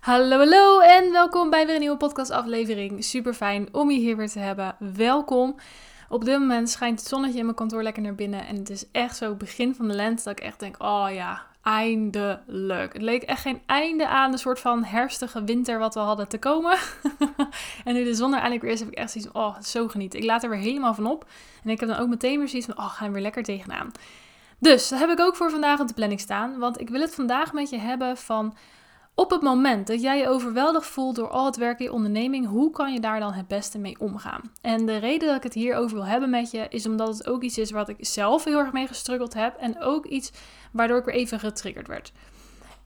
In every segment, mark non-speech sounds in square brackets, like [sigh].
Hallo, hallo en welkom bij weer een nieuwe podcastaflevering. Super fijn om je hier weer te hebben. Welkom. Op dit moment schijnt het zonnetje in mijn kantoor lekker naar binnen. En het is echt zo begin van de lente dat ik echt denk, oh ja, eindelijk. Het leek echt geen einde aan de soort van herfstige winter wat we hadden te komen. [laughs] en nu de zon er eindelijk weer is, heb ik echt zoiets oh, zo genieten. Ik laat er weer helemaal van op. En ik heb dan ook meteen weer zoiets van, oh, gaan we weer lekker tegenaan. Dus, dat heb ik ook voor vandaag op de planning staan. Want ik wil het vandaag met je hebben van op het moment dat jij je overweldigd voelt door al het werk in je onderneming, hoe kan je daar dan het beste mee omgaan? En de reden dat ik het hierover wil hebben met je, is omdat het ook iets is wat ik zelf heel erg mee gestruggeld heb. En ook iets waardoor ik weer even getriggerd werd.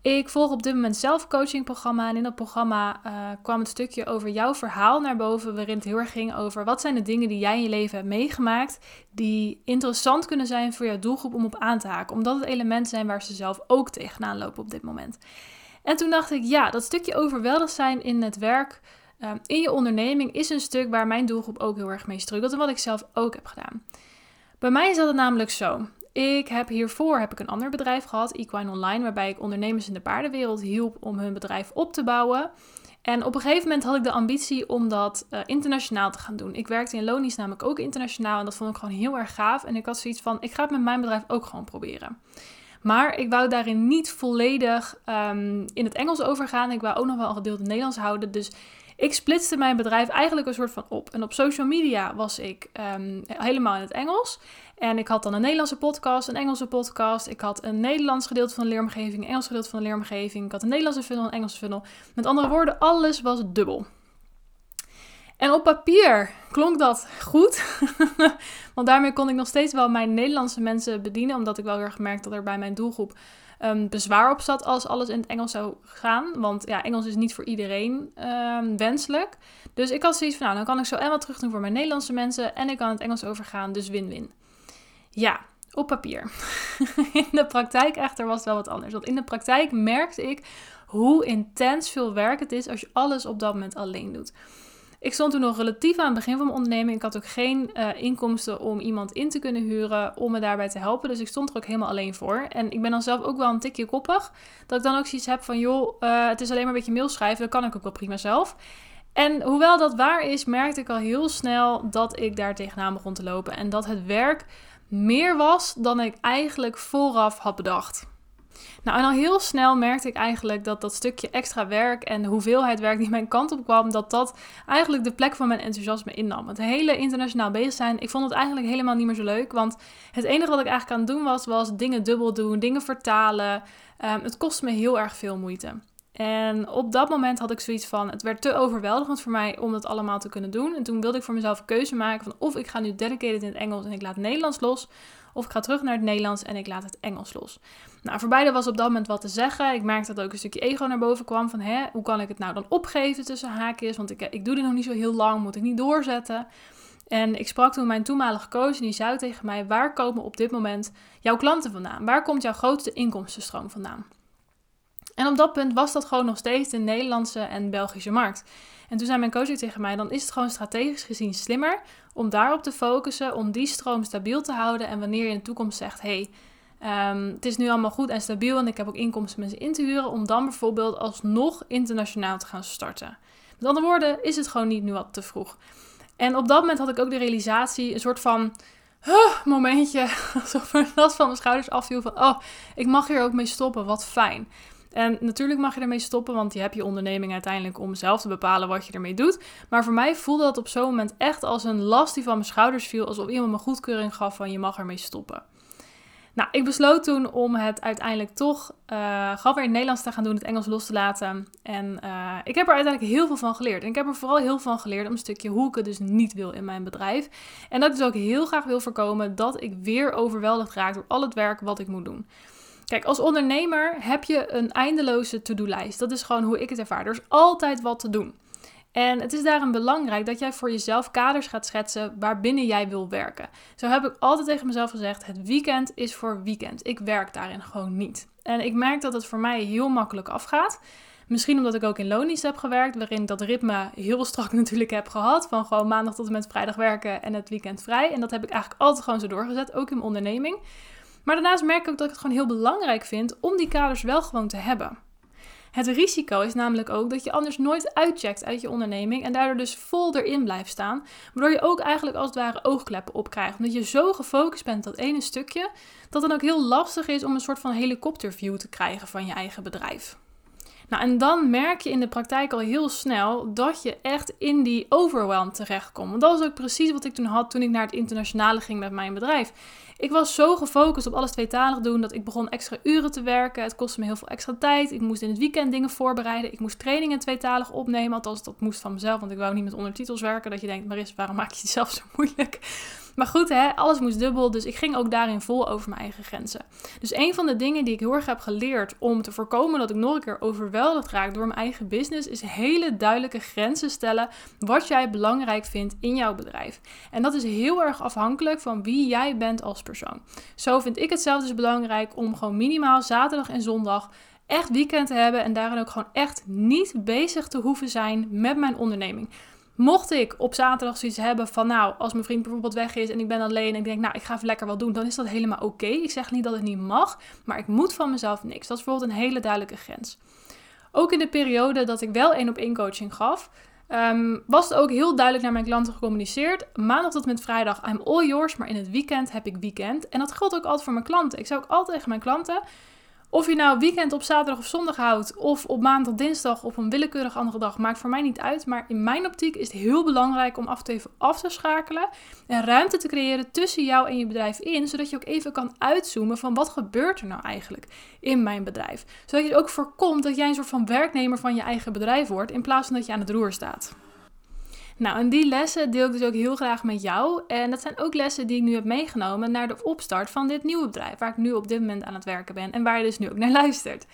Ik volg op dit moment zelf een coachingprogramma. En in dat programma uh, kwam het stukje over jouw verhaal naar boven. Waarin het heel erg ging over wat zijn de dingen die jij in je leven hebt meegemaakt. Die interessant kunnen zijn voor jouw doelgroep om op aan te haken. Omdat het elementen zijn waar ze zelf ook tegenaan lopen op dit moment. En toen dacht ik, ja, dat stukje overweldigd zijn in het werk, ehm, in je onderneming, is een stuk waar mijn doelgroep ook heel erg mee struggelt en wat ik zelf ook heb gedaan. Bij mij is dat namelijk zo. Ik heb hiervoor heb ik een ander bedrijf gehad, Equine Online, waarbij ik ondernemers in de paardenwereld hielp om hun bedrijf op te bouwen. En op een gegeven moment had ik de ambitie om dat uh, internationaal te gaan doen. Ik werkte in Lonies namelijk ook internationaal en dat vond ik gewoon heel erg gaaf. En ik had zoiets van, ik ga het met mijn bedrijf ook gewoon proberen. Maar ik wou daarin niet volledig um, in het Engels overgaan. Ik wou ook nog wel een gedeelte Nederlands houden. Dus ik splitste mijn bedrijf eigenlijk een soort van op. En op social media was ik um, helemaal in het Engels. En ik had dan een Nederlandse podcast, een Engelse podcast. Ik had een Nederlands gedeelte van de leeromgeving, een Engels gedeelte van de leeromgeving. Ik had een Nederlandse funnel, een Engelse funnel. Met andere woorden, alles was dubbel. En op papier klonk dat goed. [laughs] Want daarmee kon ik nog steeds wel mijn Nederlandse mensen bedienen. Omdat ik wel weer gemerkt dat er bij mijn doelgroep um, bezwaar op zat als alles in het Engels zou gaan. Want ja, Engels is niet voor iedereen um, wenselijk. Dus ik had zoiets van, nou, dan kan ik zo en wat terug doen voor mijn Nederlandse mensen. En ik kan het Engels overgaan, dus win-win. Ja, op papier. [laughs] in de praktijk echter was het wel wat anders. Want in de praktijk merkte ik hoe intens veel werk het is als je alles op dat moment alleen doet. Ik stond toen nog relatief aan het begin van mijn onderneming. Ik had ook geen uh, inkomsten om iemand in te kunnen huren om me daarbij te helpen. Dus ik stond er ook helemaal alleen voor. En ik ben dan zelf ook wel een tikje koppig. Dat ik dan ook zoiets heb van, joh, uh, het is alleen maar een beetje mail schrijven. Dat kan ik ook wel prima zelf. En hoewel dat waar is, merkte ik al heel snel dat ik daar tegenaan begon te lopen. En dat het werk meer was dan ik eigenlijk vooraf had bedacht. Nou, en al heel snel merkte ik eigenlijk dat dat stukje extra werk en de hoeveelheid werk die mijn kant op kwam, dat dat eigenlijk de plek van mijn enthousiasme innam. Het hele internationaal bezig zijn, ik vond het eigenlijk helemaal niet meer zo leuk, want het enige wat ik eigenlijk aan het doen was, was dingen dubbel doen, dingen vertalen. Um, het kostte me heel erg veel moeite. En op dat moment had ik zoiets van, het werd te overweldigend voor mij om dat allemaal te kunnen doen. En toen wilde ik voor mezelf een keuze maken van of ik ga nu dedicated in het Engels en ik laat Nederlands los. Of ik ga terug naar het Nederlands en ik laat het Engels los. Nou, voor beide was op dat moment wat te zeggen. Ik merkte dat ook een stukje ego naar boven kwam. Van, hè, hoe kan ik het nou dan opgeven tussen haakjes? Want ik, ik doe dit nog niet zo heel lang, moet ik niet doorzetten. En ik sprak toen mijn toenmalige coach en die zei tegen mij: Waar komen op dit moment jouw klanten vandaan? Waar komt jouw grootste inkomstenstroom vandaan? En op dat punt was dat gewoon nog steeds de Nederlandse en Belgische markt. En toen zei mijn coach tegen mij: Dan is het gewoon strategisch gezien slimmer om daarop te focussen, om die stroom stabiel te houden. En wanneer je in de toekomst zegt: Hey, um, het is nu allemaal goed en stabiel en ik heb ook inkomsten mensen in te huren, om dan bijvoorbeeld alsnog internationaal te gaan starten. Met andere woorden, is het gewoon niet nu wat te vroeg. En op dat moment had ik ook de realisatie, een soort van huh, momentje, [laughs] alsof er last van mijn schouders afviel van, oh, ik mag hier ook mee stoppen, wat fijn. En natuurlijk mag je ermee stoppen, want je hebt je onderneming uiteindelijk om zelf te bepalen wat je ermee doet. Maar voor mij voelde dat op zo'n moment echt als een last die van mijn schouders viel, alsof iemand me goedkeuring gaf van je mag ermee stoppen. Nou, ik besloot toen om het uiteindelijk toch uh, weer in het Nederlands te gaan doen, het Engels los te laten. En uh, ik heb er uiteindelijk heel veel van geleerd. En ik heb er vooral heel veel van geleerd om een stukje hoe ik het dus niet wil in mijn bedrijf. En dat ik dus ook heel graag wil voorkomen dat ik weer overweldigd raak door al het werk wat ik moet doen. Kijk, als ondernemer heb je een eindeloze to-do-lijst. Dat is gewoon hoe ik het ervaar. Er is altijd wat te doen. En het is daarom belangrijk dat jij voor jezelf kaders gaat schetsen waarbinnen jij wil werken. Zo heb ik altijd tegen mezelf gezegd: het weekend is voor weekend. Ik werk daarin gewoon niet. En ik merk dat het voor mij heel makkelijk afgaat. Misschien omdat ik ook in Lonies heb gewerkt, waarin dat ritme heel strak [laughs] natuurlijk heb gehad. Van gewoon maandag tot en met vrijdag werken en het weekend vrij. En dat heb ik eigenlijk altijd gewoon zo doorgezet, ook in mijn onderneming. Maar daarnaast merk ik ook dat ik het gewoon heel belangrijk vind om die kaders wel gewoon te hebben. Het risico is namelijk ook dat je anders nooit uitcheckt uit je onderneming en daardoor dus vol erin blijft staan, waardoor je ook eigenlijk als het ware oogkleppen opkrijgt. Omdat je zo gefocust bent op dat ene stukje, dat het ook heel lastig is om een soort van helikopterview te krijgen van je eigen bedrijf. Nou, en dan merk je in de praktijk al heel snel dat je echt in die overwhelm terechtkomt. Want dat was ook precies wat ik toen had toen ik naar het internationale ging met mijn bedrijf. Ik was zo gefocust op alles tweetalig doen dat ik begon extra uren te werken. Het kostte me heel veel extra tijd. Ik moest in het weekend dingen voorbereiden. Ik moest trainingen tweetalig opnemen. Althans, dat moest van mezelf, want ik wou niet met ondertitels werken. Dat je denkt, Maris, waarom maak je het zelf zo moeilijk? Maar goed, hè, alles moest dubbel, dus ik ging ook daarin vol over mijn eigen grenzen. Dus een van de dingen die ik heel erg heb geleerd om te voorkomen dat ik nog een keer overweldigd raak door mijn eigen business, is hele duidelijke grenzen stellen wat jij belangrijk vindt in jouw bedrijf. En dat is heel erg afhankelijk van wie jij bent als persoon. Zo vind ik het zelf dus belangrijk om gewoon minimaal zaterdag en zondag echt weekend te hebben en daarin ook gewoon echt niet bezig te hoeven zijn met mijn onderneming. Mocht ik op zaterdag zoiets hebben van, nou, als mijn vriend bijvoorbeeld weg is en ik ben alleen en ik denk, nou, ik ga even lekker wat doen, dan is dat helemaal oké. Ik zeg niet dat het niet mag, maar ik moet van mezelf niks. Dat is bijvoorbeeld een hele duidelijke grens. Ook in de periode dat ik wel één op één coaching gaf, um, was het ook heel duidelijk naar mijn klanten gecommuniceerd. Maandag tot met vrijdag, I'm all yours, maar in het weekend heb ik weekend. En dat geldt ook altijd voor mijn klanten. Ik zou ook altijd tegen mijn klanten, of je nou weekend op zaterdag of zondag houdt, of op maandag, dinsdag of een willekeurig andere dag, maakt voor mij niet uit. Maar in mijn optiek is het heel belangrijk om af en toe even af te schakelen en ruimte te creëren tussen jou en je bedrijf in, zodat je ook even kan uitzoomen van wat gebeurt er nou eigenlijk in mijn bedrijf. Zodat je ook voorkomt dat jij een soort van werknemer van je eigen bedrijf wordt, in plaats van dat je aan het roer staat. Nou, en die lessen deel ik dus ook heel graag met jou. En dat zijn ook lessen die ik nu heb meegenomen naar de opstart van dit nieuwe bedrijf, waar ik nu op dit moment aan het werken ben en waar je dus nu ook naar [laughs] luistert.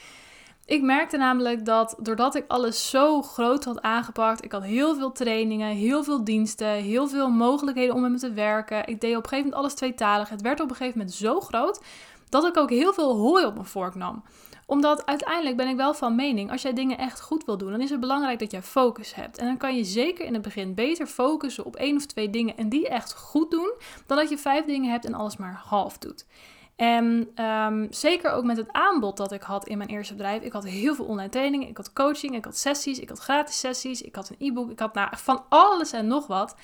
Ik merkte namelijk dat doordat ik alles zo groot had aangepakt, ik had heel veel trainingen, heel veel diensten, heel veel mogelijkheden om met me te werken. Ik deed op een gegeven moment alles tweetalig. Het werd op een gegeven moment zo groot dat ik ook heel veel hooi op mijn vork nam omdat uiteindelijk ben ik wel van mening, als jij dingen echt goed wil doen, dan is het belangrijk dat jij focus hebt. En dan kan je zeker in het begin beter focussen op één of twee dingen en die echt goed doen, dan dat je vijf dingen hebt en alles maar half doet. En um, zeker ook met het aanbod dat ik had in mijn eerste bedrijf. Ik had heel veel online trainingen, ik had coaching, ik had sessies, ik had gratis sessies, ik had een e-book, ik had nou, van alles en nog wat.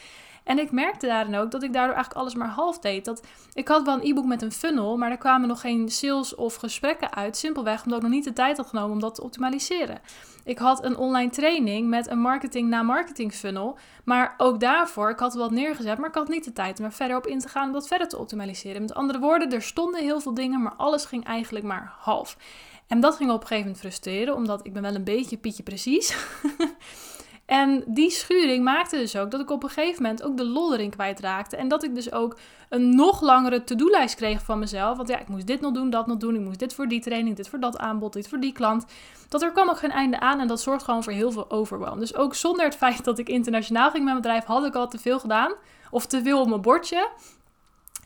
En ik merkte daarin ook dat ik daardoor eigenlijk alles maar half deed. Dat, ik had wel een e-book met een funnel, maar er kwamen nog geen sales of gesprekken uit. Simpelweg omdat ik nog niet de tijd had genomen om dat te optimaliseren. Ik had een online training met een marketing na marketing funnel. Maar ook daarvoor, ik had wat neergezet, maar ik had niet de tijd om er verder op in te gaan om dat verder te optimaliseren. Met andere woorden, er stonden heel veel dingen, maar alles ging eigenlijk maar half. En dat ging op een gegeven moment frustreren, omdat ik ben wel een beetje pietje precies. [laughs] En die schuring maakte dus ook dat ik op een gegeven moment ook de lol erin kwijtraakte. En dat ik dus ook een nog langere to-do-lijst kreeg van mezelf. Want ja, ik moest dit nog doen, dat nog doen. Ik moest dit voor die training, dit voor dat aanbod, dit voor die klant. Dat er kwam ook geen einde aan en dat zorgt gewoon voor heel veel overwhelm. Dus ook zonder het feit dat ik internationaal ging met mijn bedrijf, had ik al te veel gedaan. Of te veel op mijn bordje.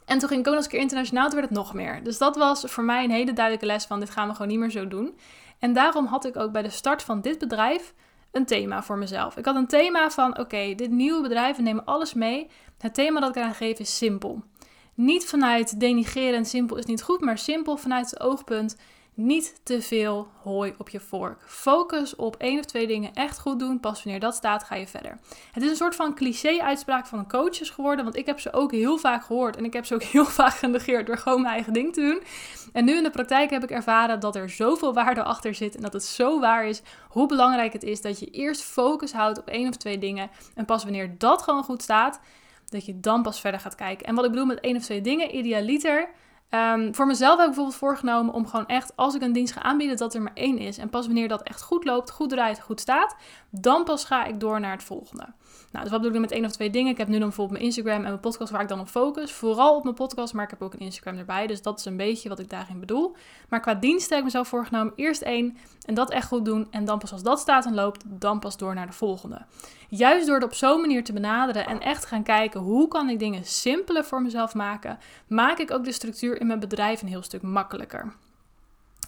En toen ging ik ook nog eens een keer internationaal, toen werd het nog meer. Dus dat was voor mij een hele duidelijke les van dit gaan we gewoon niet meer zo doen. En daarom had ik ook bij de start van dit bedrijf een thema voor mezelf. Ik had een thema van: oké, dit nieuwe bedrijf, we nemen alles mee. Het thema dat ik eraan geef is simpel. Niet vanuit denigreren simpel is niet goed, maar simpel vanuit het oogpunt niet te veel hooi op je vork. Focus op één of twee dingen echt goed doen. Pas wanneer dat staat, ga je verder. Het is een soort van cliché-uitspraak van coaches geworden. Want ik heb ze ook heel vaak gehoord. En ik heb ze ook [laughs] heel vaak genegeerd door gewoon mijn eigen ding te doen. En nu in de praktijk heb ik ervaren dat er zoveel waarde achter zit. En dat het zo waar is hoe belangrijk het is dat je eerst focus houdt op één of twee dingen. En pas wanneer dat gewoon goed staat, dat je dan pas verder gaat kijken. En wat ik bedoel met één of twee dingen, idealiter Um, voor mezelf heb ik bijvoorbeeld voorgenomen om gewoon echt, als ik een dienst ga aanbieden, dat er maar één is. En pas wanneer dat echt goed loopt, goed draait, goed staat, dan pas ga ik door naar het volgende. Nou, dus wat bedoel ik met één of twee dingen? Ik heb nu dan bijvoorbeeld mijn Instagram en mijn podcast waar ik dan op focus. Vooral op mijn podcast, maar ik heb ook een Instagram erbij. Dus dat is een beetje wat ik daarin bedoel. Maar qua diensten heb ik mezelf voorgenomen eerst één en dat echt goed doen. En dan pas als dat staat en loopt, dan pas door naar de volgende. Juist door het op zo'n manier te benaderen en echt gaan kijken hoe kan ik dingen simpeler voor mezelf maken, maak ik ook de structuur in mijn bedrijf een heel stuk makkelijker.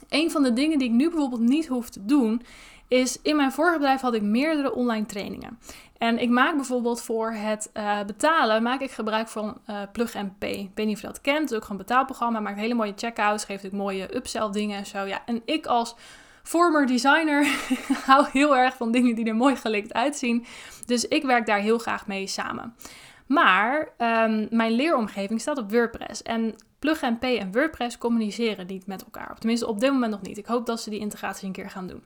Een van de dingen die ik nu bijvoorbeeld niet hoef te doen, is in mijn vorige bedrijf had ik meerdere online trainingen. En ik maak bijvoorbeeld voor het uh, betalen, maak ik gebruik van uh, Plug and Pay. Ik weet niet of je dat kent, het is ook gewoon een betaalprogramma, maakt hele mooie checkouts, geeft ook mooie upsell dingen en zo. Ja, en ik als former designer [laughs] hou heel erg van dingen die er mooi gelikt uitzien. Dus ik werk daar heel graag mee samen. Maar um, mijn leeromgeving staat op WordPress. En Plug&P en WordPress communiceren niet met elkaar. Tenminste, op dit moment nog niet. Ik hoop dat ze die integratie een keer gaan doen.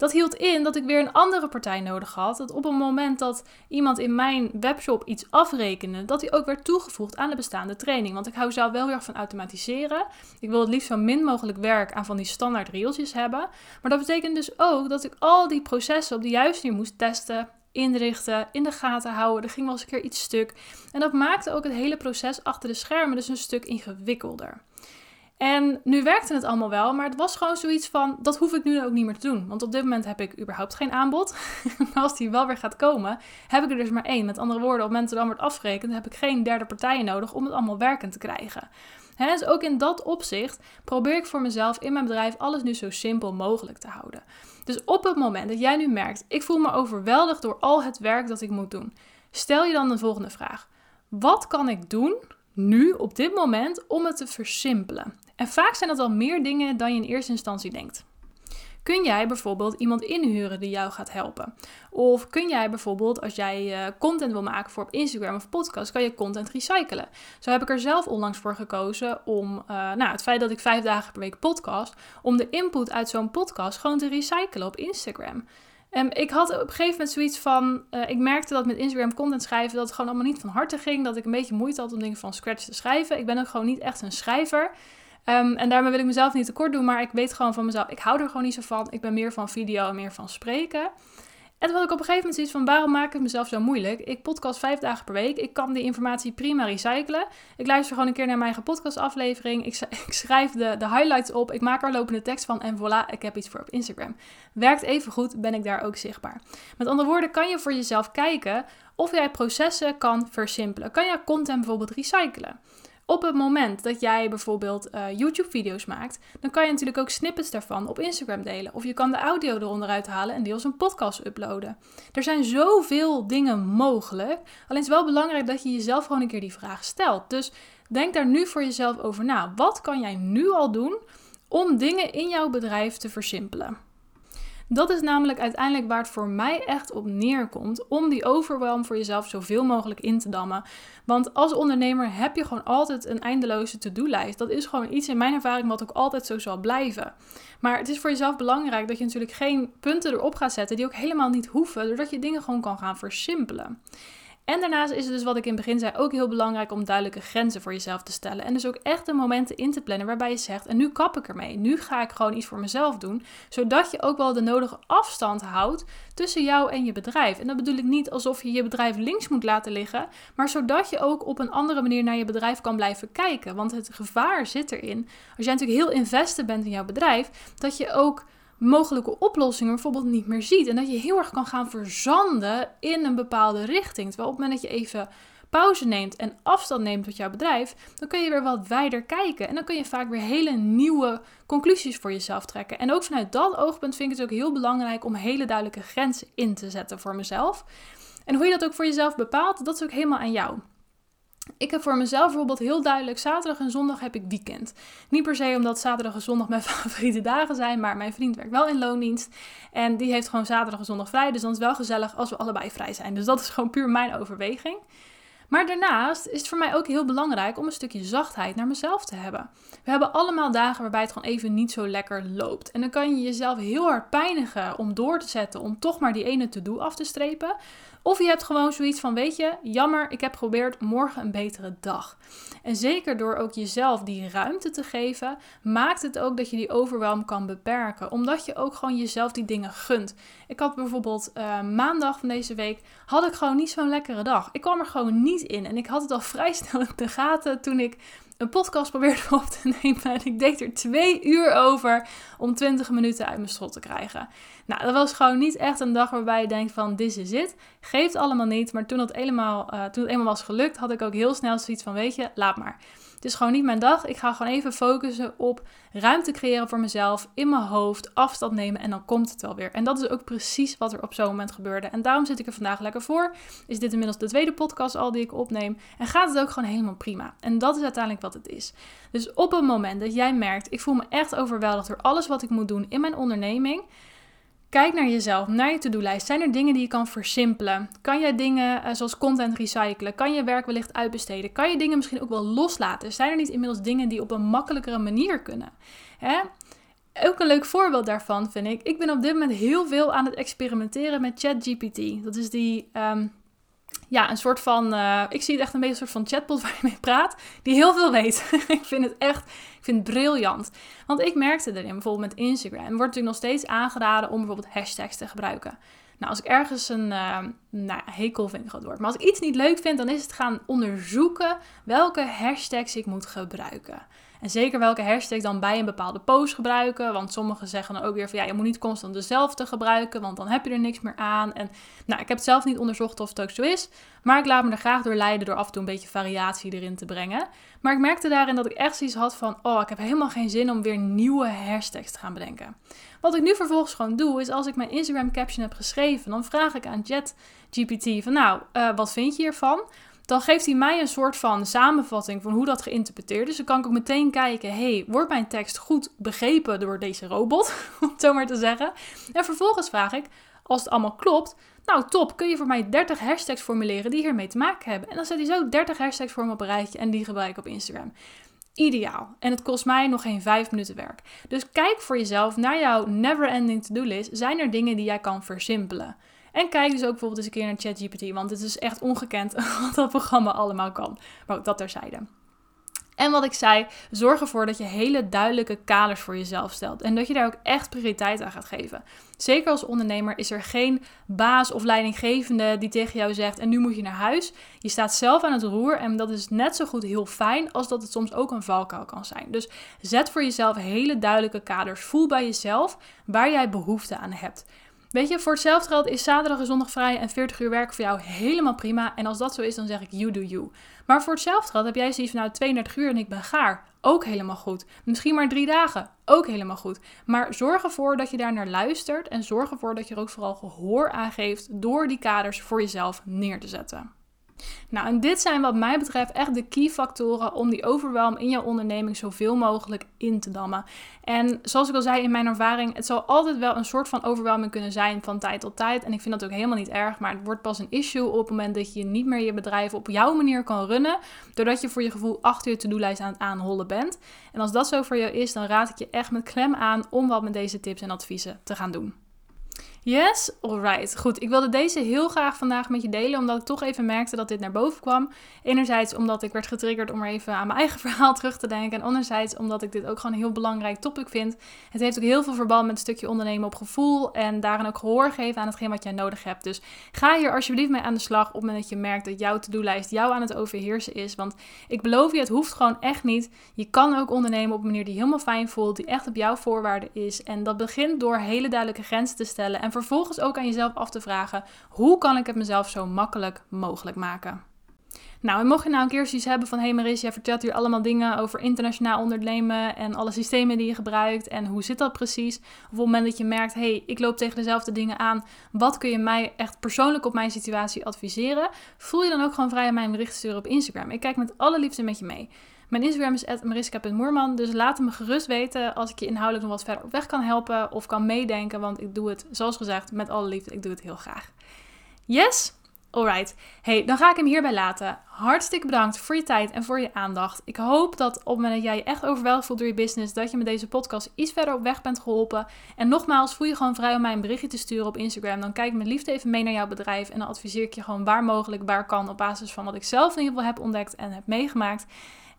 Dat hield in dat ik weer een andere partij nodig had. Dat op een moment dat iemand in mijn webshop iets afrekende, dat die ook werd toegevoegd aan de bestaande training. Want ik hou zelf wel heel erg van automatiseren. Ik wil het liefst zo min mogelijk werk aan van die standaard reeltjes hebben. Maar dat betekent dus ook dat ik al die processen op de juiste manier moest testen, inrichten, in de gaten houden. Er ging wel eens een keer iets stuk. En dat maakte ook het hele proces achter de schermen dus een stuk ingewikkelder. En nu werkte het allemaal wel, maar het was gewoon zoiets van: dat hoef ik nu ook niet meer te doen. Want op dit moment heb ik überhaupt geen aanbod. [laughs] maar als die wel weer gaat komen, heb ik er dus maar één. Met andere woorden, op het moment dat dan wordt afgerekend, heb ik geen derde partijen nodig om het allemaal werkend te krijgen. He, dus ook in dat opzicht probeer ik voor mezelf in mijn bedrijf alles nu zo simpel mogelijk te houden. Dus op het moment dat jij nu merkt, ik voel me overweldigd door al het werk dat ik moet doen, stel je dan de volgende vraag: wat kan ik doen nu op dit moment om het te versimpelen? En vaak zijn dat al meer dingen dan je in eerste instantie denkt. Kun jij bijvoorbeeld iemand inhuren die jou gaat helpen? Of kun jij bijvoorbeeld, als jij uh, content wil maken voor op Instagram of podcast, kan je content recyclen? Zo heb ik er zelf onlangs voor gekozen om, uh, nou, het feit dat ik vijf dagen per week podcast, om de input uit zo'n podcast gewoon te recyclen op Instagram. En ik had op een gegeven moment zoiets van, uh, ik merkte dat met Instagram content schrijven, dat het gewoon allemaal niet van harte ging. Dat ik een beetje moeite had om dingen van scratch te schrijven. Ik ben ook gewoon niet echt een schrijver. Um, en daarmee wil ik mezelf niet tekort doen, maar ik weet gewoon van mezelf, ik hou er gewoon niet zo van. Ik ben meer van video en meer van spreken. En had ik op een gegeven moment zoiets van, waarom maak ik mezelf zo moeilijk? Ik podcast vijf dagen per week. Ik kan die informatie prima recyclen. Ik luister gewoon een keer naar mijn eigen podcastaflevering. Ik, [laughs] ik schrijf de, de highlights op. Ik maak er lopende tekst van. En voilà, ik heb iets voor op Instagram. Werkt even goed, ben ik daar ook zichtbaar. Met andere woorden, kan je voor jezelf kijken of jij processen kan versimpelen. Kan je content bijvoorbeeld recyclen? Op het moment dat jij bijvoorbeeld uh, YouTube-video's maakt, dan kan je natuurlijk ook snippets daarvan op Instagram delen. Of je kan de audio eronder uithalen en deels een podcast uploaden. Er zijn zoveel dingen mogelijk. Alleen is wel belangrijk dat je jezelf gewoon een keer die vraag stelt. Dus denk daar nu voor jezelf over na. Wat kan jij nu al doen om dingen in jouw bedrijf te versimpelen? Dat is namelijk uiteindelijk waar het voor mij echt op neerkomt. Om die overwhelm voor jezelf zoveel mogelijk in te dammen. Want als ondernemer heb je gewoon altijd een eindeloze to-do-lijst. Dat is gewoon iets in mijn ervaring wat ook altijd zo zal blijven. Maar het is voor jezelf belangrijk dat je natuurlijk geen punten erop gaat zetten die ook helemaal niet hoeven. Doordat je dingen gewoon kan gaan versimpelen. En daarnaast is het dus wat ik in het begin zei ook heel belangrijk om duidelijke grenzen voor jezelf te stellen. En dus ook echt de momenten in te plannen waarbij je zegt, en nu kap ik ermee. Nu ga ik gewoon iets voor mezelf doen. Zodat je ook wel de nodige afstand houdt tussen jou en je bedrijf. En dat bedoel ik niet alsof je je bedrijf links moet laten liggen, maar zodat je ook op een andere manier naar je bedrijf kan blijven kijken. Want het gevaar zit erin, als jij natuurlijk heel invested bent in jouw bedrijf, dat je ook mogelijke oplossingen bijvoorbeeld niet meer ziet. En dat je heel erg kan gaan verzanden in een bepaalde richting. Terwijl op het moment dat je even pauze neemt en afstand neemt tot jouw bedrijf, dan kun je weer wat wijder kijken. En dan kun je vaak weer hele nieuwe conclusies voor jezelf trekken. En ook vanuit dat oogpunt vind ik het ook heel belangrijk om hele duidelijke grenzen in te zetten voor mezelf. En hoe je dat ook voor jezelf bepaalt, dat is ook helemaal aan jou. Ik heb voor mezelf bijvoorbeeld heel duidelijk zaterdag en zondag heb ik weekend. Niet per se omdat zaterdag en zondag [laughs] mijn favoriete dagen zijn, maar mijn vriend werkt wel in loondienst. En die heeft gewoon zaterdag en zondag vrij. Dus dan is het wel gezellig als we allebei vrij zijn. Dus dat is gewoon puur mijn overweging. Maar daarnaast is het voor mij ook heel belangrijk om een stukje zachtheid naar mezelf te hebben. We hebben allemaal dagen waarbij het gewoon even niet zo lekker loopt. En dan kan je jezelf heel hard pijnigen om door te zetten, om toch maar die ene to-do af te strepen. Of je hebt gewoon zoiets van, weet je, jammer, ik heb geprobeerd morgen een betere dag. En zeker door ook jezelf die ruimte te geven, maakt het ook dat je die overwhelm kan beperken. Omdat je ook gewoon jezelf die dingen gunt. Ik had bijvoorbeeld uh, maandag van deze week, had ik gewoon niet zo'n lekkere dag. Ik kwam er gewoon niet in. En ik had het al [laughs] vrij snel in de gaten toen ik een podcast probeerde op te nemen. En ik deed er twee uur over om 20 minuten uit mijn strot te krijgen. Nou, dat was gewoon niet echt een dag waarbij je denkt van, this is it. Geeft allemaal niet. Maar toen, dat eenmaal, uh, toen het eenmaal was gelukt, had ik ook heel snel zoiets van, weet je, laat maar. Het is gewoon niet mijn dag. Ik ga gewoon even focussen op ruimte creëren voor mezelf, in mijn hoofd, afstand nemen en dan komt het wel weer. En dat is ook precies wat er op zo'n moment gebeurde. En daarom zit ik er vandaag lekker voor. Is dit inmiddels de tweede podcast al die ik opneem. En gaat het ook gewoon helemaal prima. En dat is uiteindelijk wat het is. Dus op het moment dat jij merkt, ik voel me echt overweldigd door alles wat ik moet doen in mijn onderneming Kijk naar jezelf, naar je to-do-lijst. Zijn er dingen die je kan versimpelen? Kan jij dingen uh, zoals content recyclen? Kan je werk wellicht uitbesteden? Kan je dingen misschien ook wel loslaten? Zijn er niet inmiddels dingen die op een makkelijkere manier kunnen? Hè? Ook een leuk voorbeeld daarvan vind ik. Ik ben op dit moment heel veel aan het experimenteren met ChatGPT. Dat is die um, ja, een soort van. Uh, ik zie het echt een beetje een soort van chatbot [laughs] waar je mee praat, die heel veel weet. [laughs] ik vind het echt, ik vind het briljant. Want ik merkte erin, bijvoorbeeld met Instagram, wordt natuurlijk nog steeds aangeraden om bijvoorbeeld hashtags te gebruiken. Nou, als ik ergens een uh, nou, hekel vind, groot woord. Maar als ik iets niet leuk vind, dan is het gaan onderzoeken welke hashtags ik moet gebruiken. En zeker welke hashtag dan bij een bepaalde post gebruiken. Want sommigen zeggen dan ook weer van ja, je moet niet constant dezelfde gebruiken, want dan heb je er niks meer aan. En nou, ik heb het zelf niet onderzocht of het ook zo is. Maar ik laat me er graag door leiden door af en toe een beetje variatie erin te brengen. Maar ik merkte daarin dat ik echt zoiets had van, oh, ik heb helemaal geen zin om weer nieuwe hashtags te gaan bedenken. Wat ik nu vervolgens gewoon doe, is als ik mijn Instagram caption heb geschreven, dan vraag ik aan ChatGPT van, nou, uh, wat vind je hiervan? Dan geeft hij mij een soort van samenvatting van hoe dat geïnterpreteerd is. Dan kan ik ook meteen kijken, hey, wordt mijn tekst goed begrepen door deze robot, [laughs] om het zo maar te zeggen. En vervolgens vraag ik, als het allemaal klopt, nou top, kun je voor mij 30 hashtags formuleren die hiermee te maken hebben. En dan zet hij zo 30 hashtags voor me op een rijtje en die gebruik ik op Instagram. Ideaal. En het kost mij nog geen 5 minuten werk. Dus kijk voor jezelf naar jouw never-ending to-do list. Zijn er dingen die jij kan versimpelen? En kijk dus ook bijvoorbeeld eens een keer naar ChatGPT, want het is echt ongekend [laughs] wat dat programma allemaal kan. Maar ook dat terzijde. En wat ik zei, zorg ervoor dat je hele duidelijke kaders voor jezelf stelt. En dat je daar ook echt prioriteit aan gaat geven. Zeker als ondernemer is er geen baas of leidinggevende die tegen jou zegt: en nu moet je naar huis. Je staat zelf aan het roer en dat is net zo goed heel fijn als dat het soms ook een valkuil kan zijn. Dus zet voor jezelf hele duidelijke kaders. Voel bij jezelf waar jij behoefte aan hebt. Weet je, voor hetzelfde geld is zaterdag en zondag vrij en 40 uur werk voor jou helemaal prima. En als dat zo is, dan zeg ik you do you. Maar voor hetzelfde geld heb jij zoiets van nou 32 uur en ik ben gaar. Ook helemaal goed. Misschien maar drie dagen. Ook helemaal goed. Maar zorg ervoor dat je daar naar luistert. En zorg ervoor dat je er ook vooral gehoor aan geeft door die kaders voor jezelf neer te zetten. Nou, en dit zijn wat mij betreft echt de key factoren om die overwhelm in jouw onderneming zoveel mogelijk in te dammen. En zoals ik al zei in mijn ervaring, het zal altijd wel een soort van overwhelming kunnen zijn van tijd tot tijd. En ik vind dat ook helemaal niet erg, maar het wordt pas een issue op het moment dat je niet meer je bedrijf op jouw manier kan runnen, doordat je voor je gevoel achter je to-do-lijst aan het aanhollen bent. En als dat zo voor jou is, dan raad ik je echt met klem aan om wat met deze tips en adviezen te gaan doen. Yes, alright. Goed, ik wilde deze heel graag vandaag met je delen, omdat ik toch even merkte dat dit naar boven kwam. Enerzijds omdat ik werd getriggerd om er even aan mijn eigen [laughs] verhaal terug te denken. En anderzijds omdat ik dit ook gewoon een heel belangrijk topic vind. Het heeft ook heel veel verband met een stukje ondernemen op gevoel en daarin ook gehoor geven aan hetgeen wat jij nodig hebt. Dus ga hier alsjeblieft mee aan de slag op het moment dat je merkt dat jouw to-do-lijst jou aan het overheersen is. Want ik beloof je, het hoeft gewoon echt niet. Je kan ook ondernemen op een manier die helemaal fijn voelt, die echt op jouw voorwaarden is. En dat begint door hele duidelijke grenzen te stellen en vervolgens ook aan jezelf af te vragen: hoe kan ik het mezelf zo makkelijk mogelijk maken? Nou, en mocht je nou een keer zoiets hebben van... hé hey Maris, jij vertelt hier allemaal dingen over internationaal ondernemen... en alle systemen die je gebruikt en hoe zit dat precies? Of op het moment dat je merkt, hé, hey, ik loop tegen dezelfde dingen aan... wat kun je mij echt persoonlijk op mijn situatie adviseren? Voel je dan ook gewoon vrij om mij een bericht te sturen op Instagram. Ik kijk met alle liefde met je mee. Mijn Instagram is mariska.moerman, dus laat me gerust weten als ik je inhoudelijk nog wat verder op weg kan helpen of kan meedenken, want ik doe het, zoals gezegd, met alle liefde. Ik doe het heel graag. Yes? Alright. Hey, dan ga ik hem hierbij laten. Hartstikke bedankt voor je tijd en voor je aandacht. Ik hoop dat op het moment dat jij je echt overweldigd voelt door je business, dat je met deze podcast iets verder op weg bent geholpen. En nogmaals, voel je gewoon vrij om mij een berichtje te sturen op Instagram. Dan kijk ik met liefde even mee naar jouw bedrijf en dan adviseer ik je gewoon waar mogelijk, waar kan, op basis van wat ik zelf in ieder geval heb ontdekt en heb meegemaakt.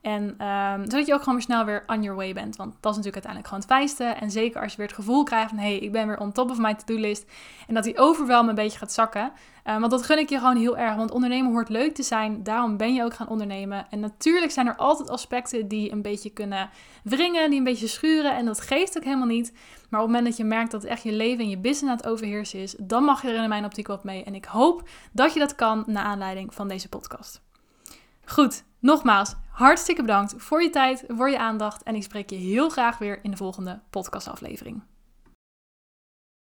En um, zodat je ook gewoon weer snel weer on your way bent. Want dat is natuurlijk uiteindelijk gewoon het fijnste. En zeker als je weer het gevoel krijgt van... hé, hey, ik ben weer on top of my to-do list. En dat die overwelm een beetje gaat zakken. Um, want dat gun ik je gewoon heel erg. Want ondernemen hoort leuk te zijn. Daarom ben je ook gaan ondernemen. En natuurlijk zijn er altijd aspecten die een beetje kunnen wringen. Die een beetje schuren. En dat geeft ook helemaal niet. Maar op het moment dat je merkt dat echt je leven en je business aan het overheersen is... dan mag je er in mijn optiek wat mee. En ik hoop dat je dat kan... naar aanleiding van deze podcast. Goed, nogmaals, hartstikke bedankt voor je tijd, voor je aandacht. En ik spreek je heel graag weer in de volgende podcastaflevering.